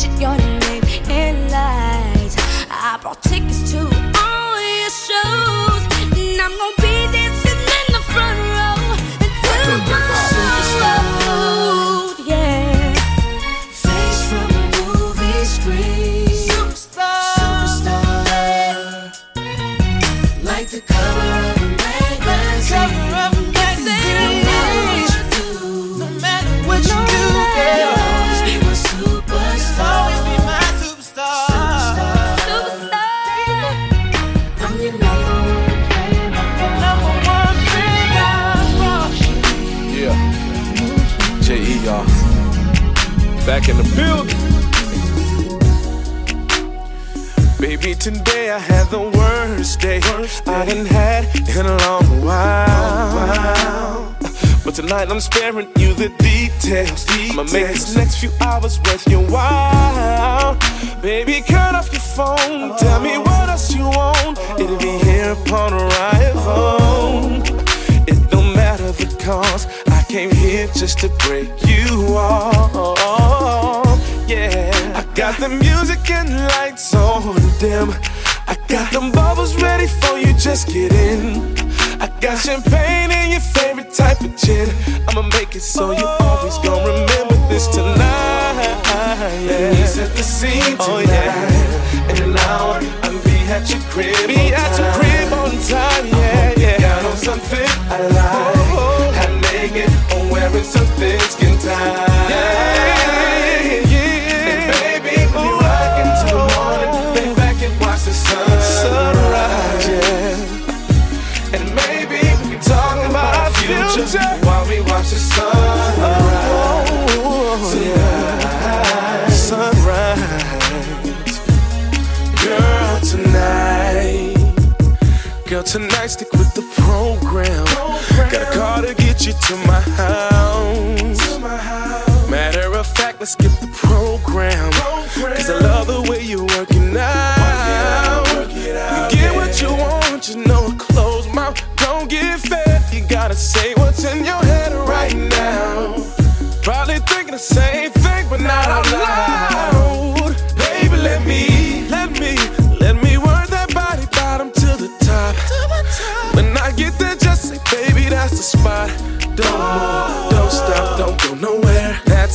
pictured your Back in the building. Baby, today I had the worst day, I done had in a long while. But tonight I'm sparing you the details. I'ma make these next few hours worth your while. Baby, cut off your phone. Tell me oh. what else you want. It'll be here upon arrival. It don't matter the cost. I came here just to break you off. Yeah, I got the music and lights on dim. I got them bubbles ready for you. Just get in. I got champagne and your favorite type of gin. I'ma make it so you always gonna remember this tonight. Let me set the scene tonight. Oh yeah. In an hour, I'll be at your crib. Be on at your crib on time. Yeah, yeah. got on something I like. Half naked or wearing something skin tight. Yeah, yeah. And baby, we rock until the morning. Lay back and watch the sun Sunrise, yeah. And maybe we can talk about our future, future. while we watch the sun Oh, Sunrise. Girl, tonight. Girl, tonight, stick with the program. Got a car to get you to my house.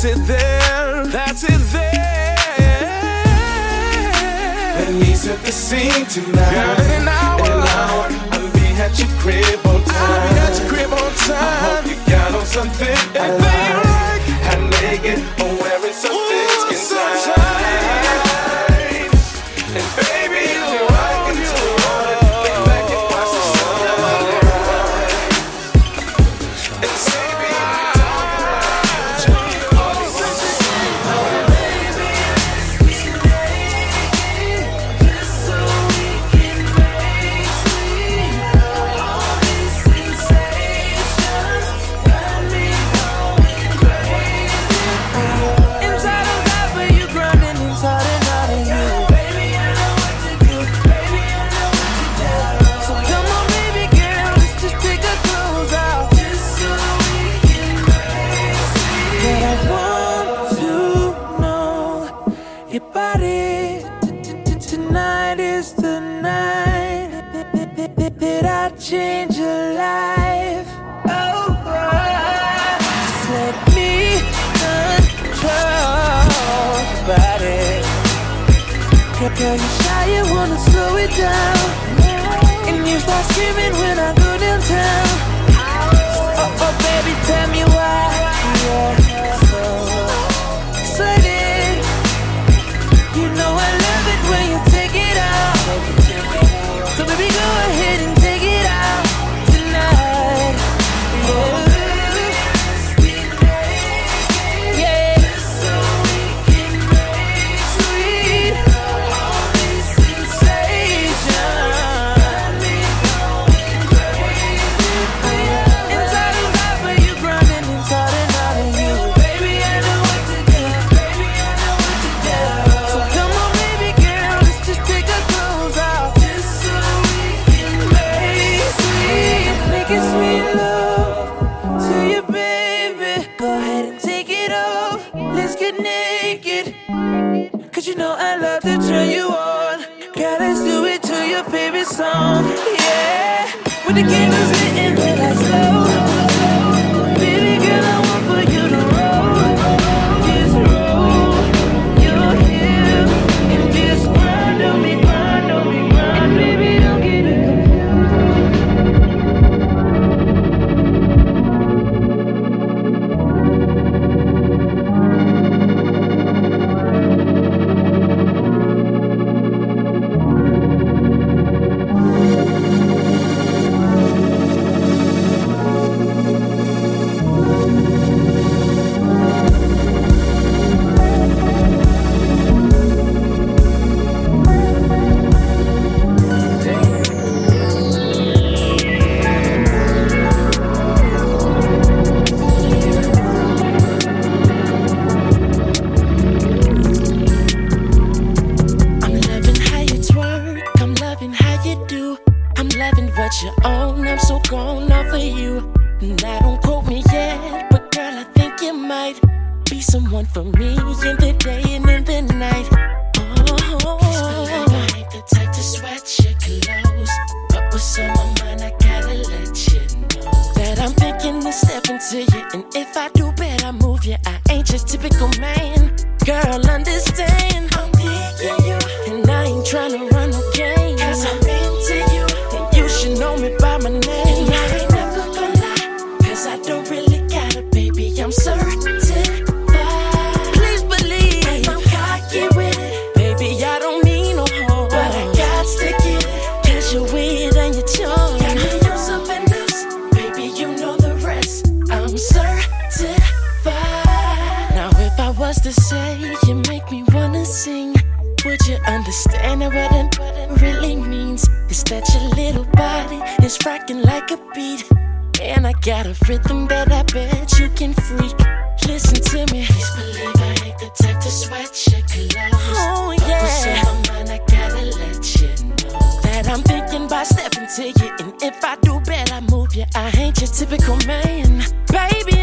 It there, that's it there. Let me set the scene tonight. Girl, in an hour. In an hour, I'll be at your crib on time. I'll be at your crib on time. I hope you got on something change your life. Oh, oh. Just let me control your body. Girl, you shy, you wanna slow it down, and you start screaming when I go downtown. to turn you on. Gotta do it to your favorite song. Yeah, when the candles to say, you make me wanna sing. Would you understand what it really means? Is that your little body is rocking like a beat? And I got a rhythm that I bet you can freak. Listen to me. Please believe I ain't the type to sweat your clothes. Oh, yeah. What's on my mind, I gotta let you know. That I'm thinking by stepping to you. And if I do, bad I move you. I ain't your typical man. Baby,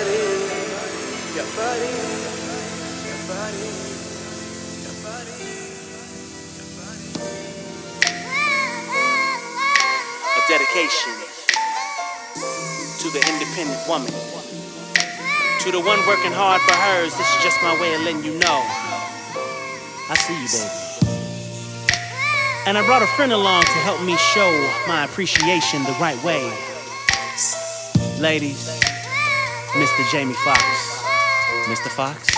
A dedication to the independent woman. To the one working hard for hers, this is just my way of letting you know. I see you, baby. And I brought a friend along to help me show my appreciation the right way. Ladies. Mr. Jamie Foxx. Mr. Foxx,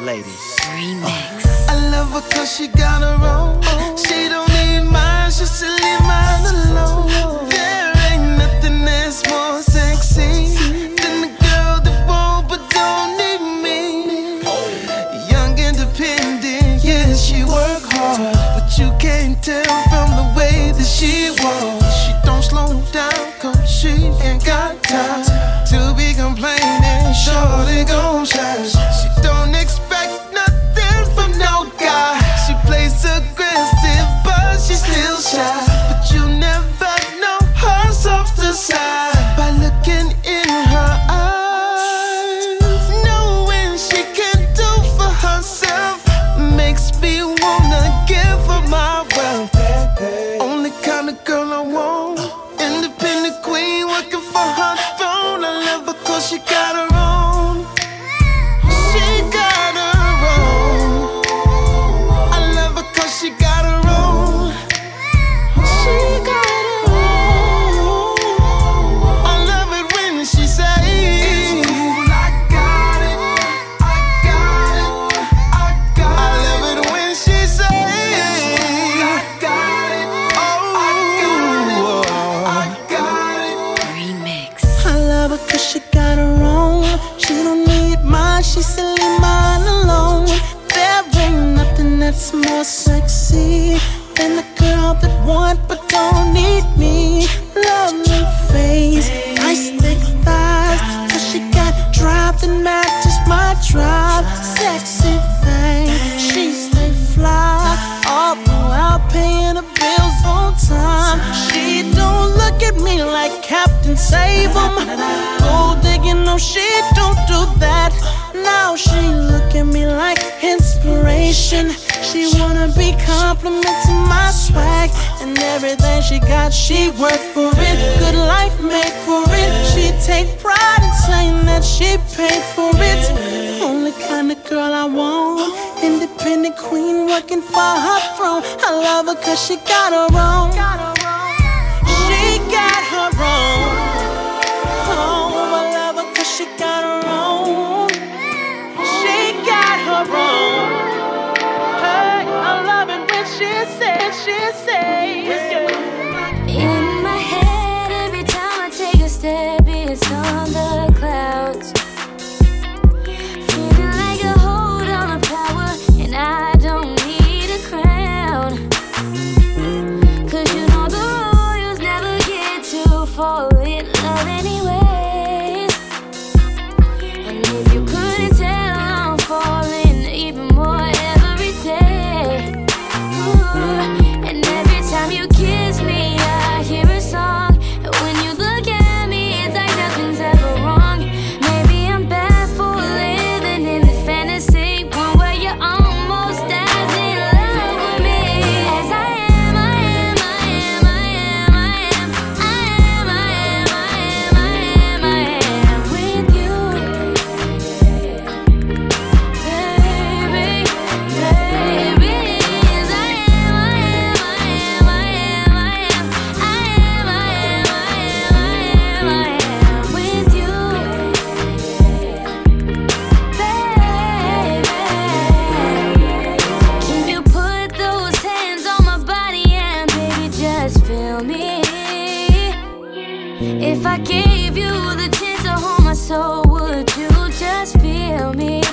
ladies. Remix. Oh. I love her cause she got her own. She don't need mine, just to leave mine alone. There ain't nothing that's more sexy than the girl that won't but don't need me. Young, independent, yeah, she work hard. But you can't tell from the way that she walks she ain't got time to be complaining. Shorty gon' shine. God, she worked for it. Good life made for it. She take pride in saying that she paid for it. Only kind of girl I want. Independent queen working for her throne. I love her cause she got her own. I gave you the chance to hold my soul, would you just feel me?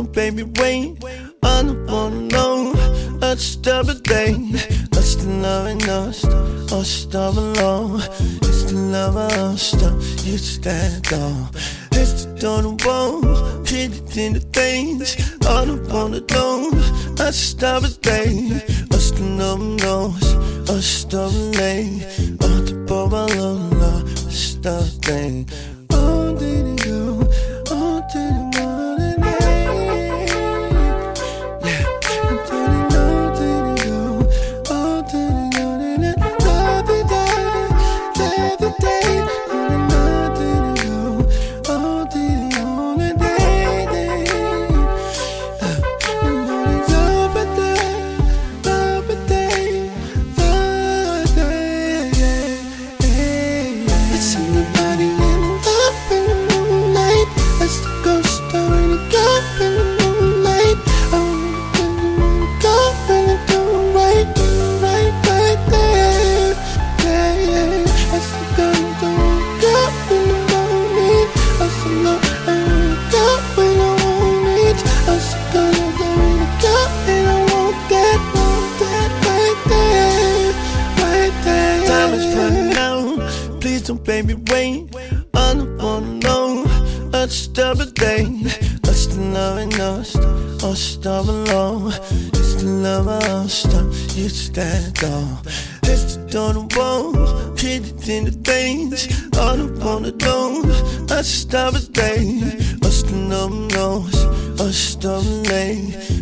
Baby, wait. I don't wanna know. I just every day. That's the love in us. Us stop alone. It's the love of us. You stand on. It's the don't want. Hit it in the things. I don't wanna know. I just every day. Us the love knows. Us stop late. All the bubble love. Stop thing. Oh, a stumbling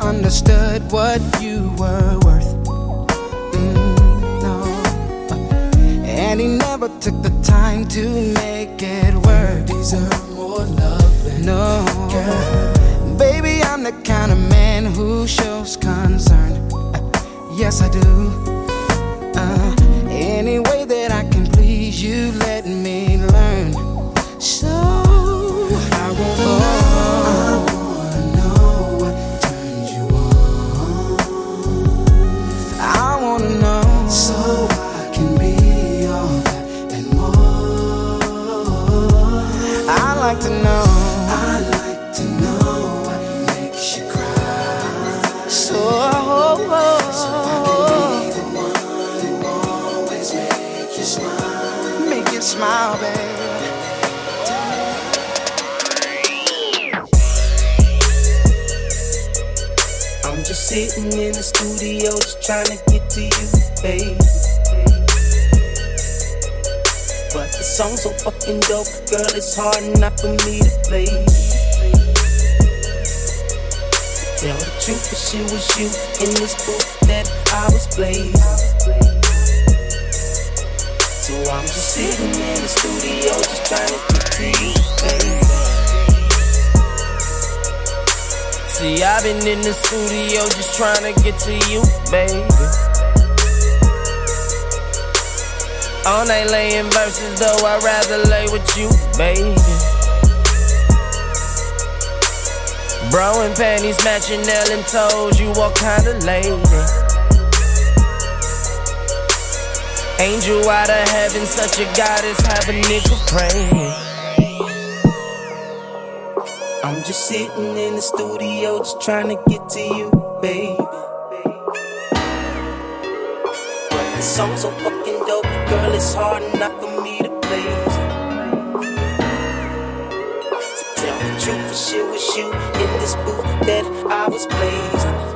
understood what you were worth. Mm, no. And he never took the time to make it work. Deserve more love than no. Girl. Baby, I'm the kind of man who shows concern. yes, I do. Uh, any just sitting in the studio, just trying to get to you, baby. But the song's so fucking dope, girl, it's hard enough for me to play. Tell the truth, if she was you in this book that I was playing. So I'm just sitting in the studio, just trying to get to you, baby. See, I've been in the studio just trying to get to you, baby. All night laying verses, though I'd rather lay with you, baby. Bro and panties matching nail and toes, you all kinda lady. Angel out of heaven, such a goddess, have a nigga praying. I'm just sitting in the studio, just trying to get to you, baby. The song's so fucking dope. Girl, it's hard enough for me to play. To tell the truth, for sure was you in this booth that I was blazing.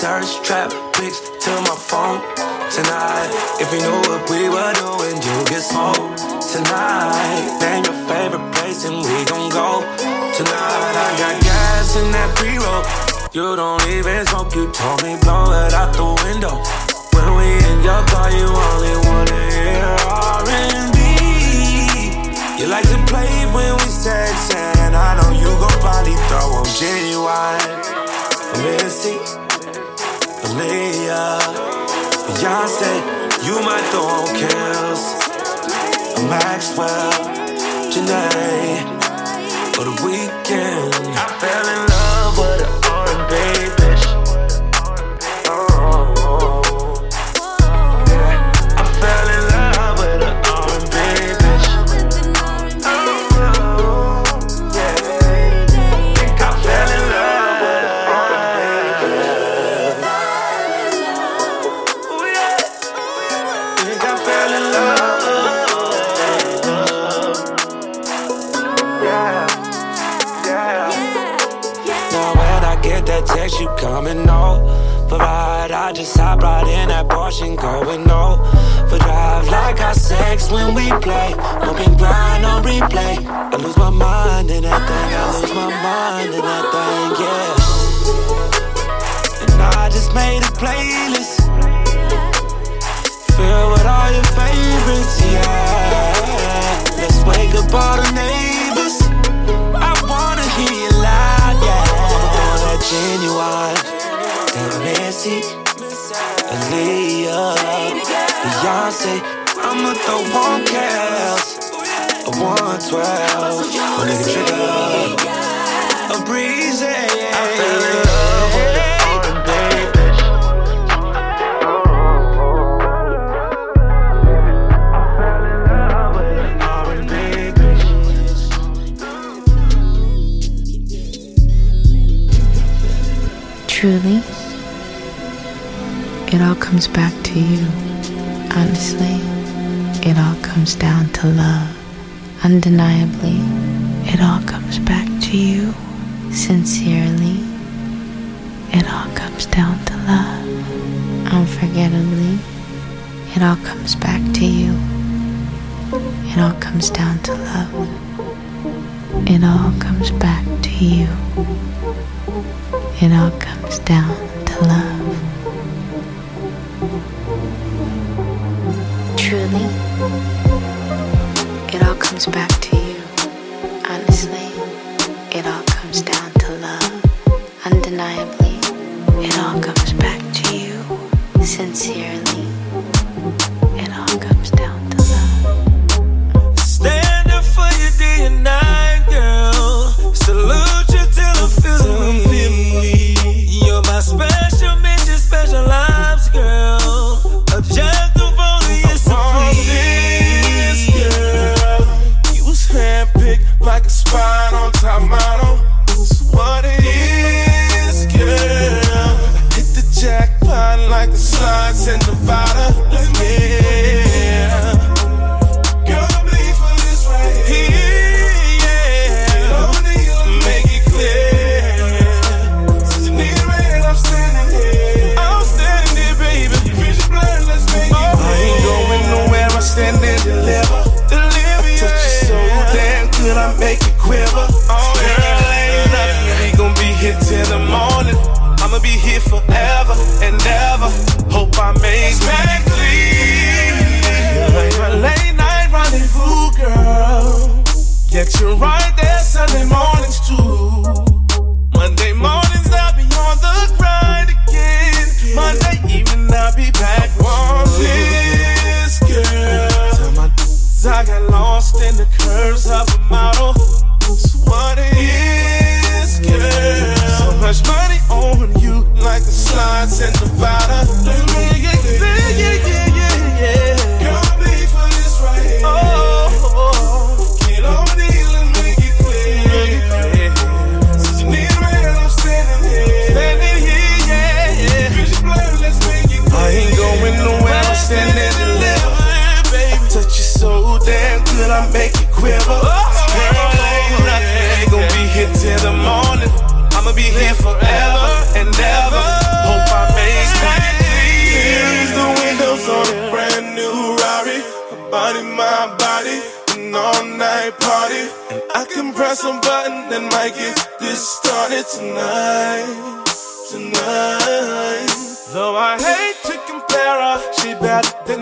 thirst trap pics to my phone tonight. If you knew what we were doing, you'd get smoked tonight. Name your favorite place and we gon' go tonight. I got gas in that pre-roll. You don't even smoke. You told me blow it out the window. When we in your car, you only wanna hear R&B. You like to play when we sex, and I know you gon' probably throw on Ginuwine. Missy. Leia. Beyonce, you might throw kills. Maxwell, Jhené, for the Weeknd. I fell in comes back to you. Honestly, it all comes down to love. Undeniably, it all comes back to you. Sincerely, it all comes down to love. Unforgettably, it all comes back to you. It all comes down to love. It all comes back to you. It all comes down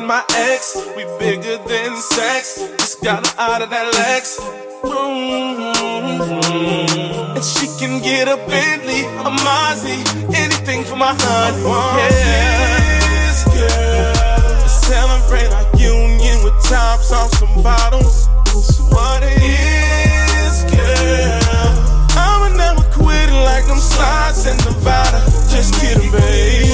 my ex. We bigger than sex. Just got her out of that Lex. Mm-hmm. And she can get a Bentley, a Mozzie, anything for my honey. Yeah. This girl celebrate our union with tops off some bottles. So what it is, girl? I'ma never quit like them slides in Nevada. Just kidding, baby.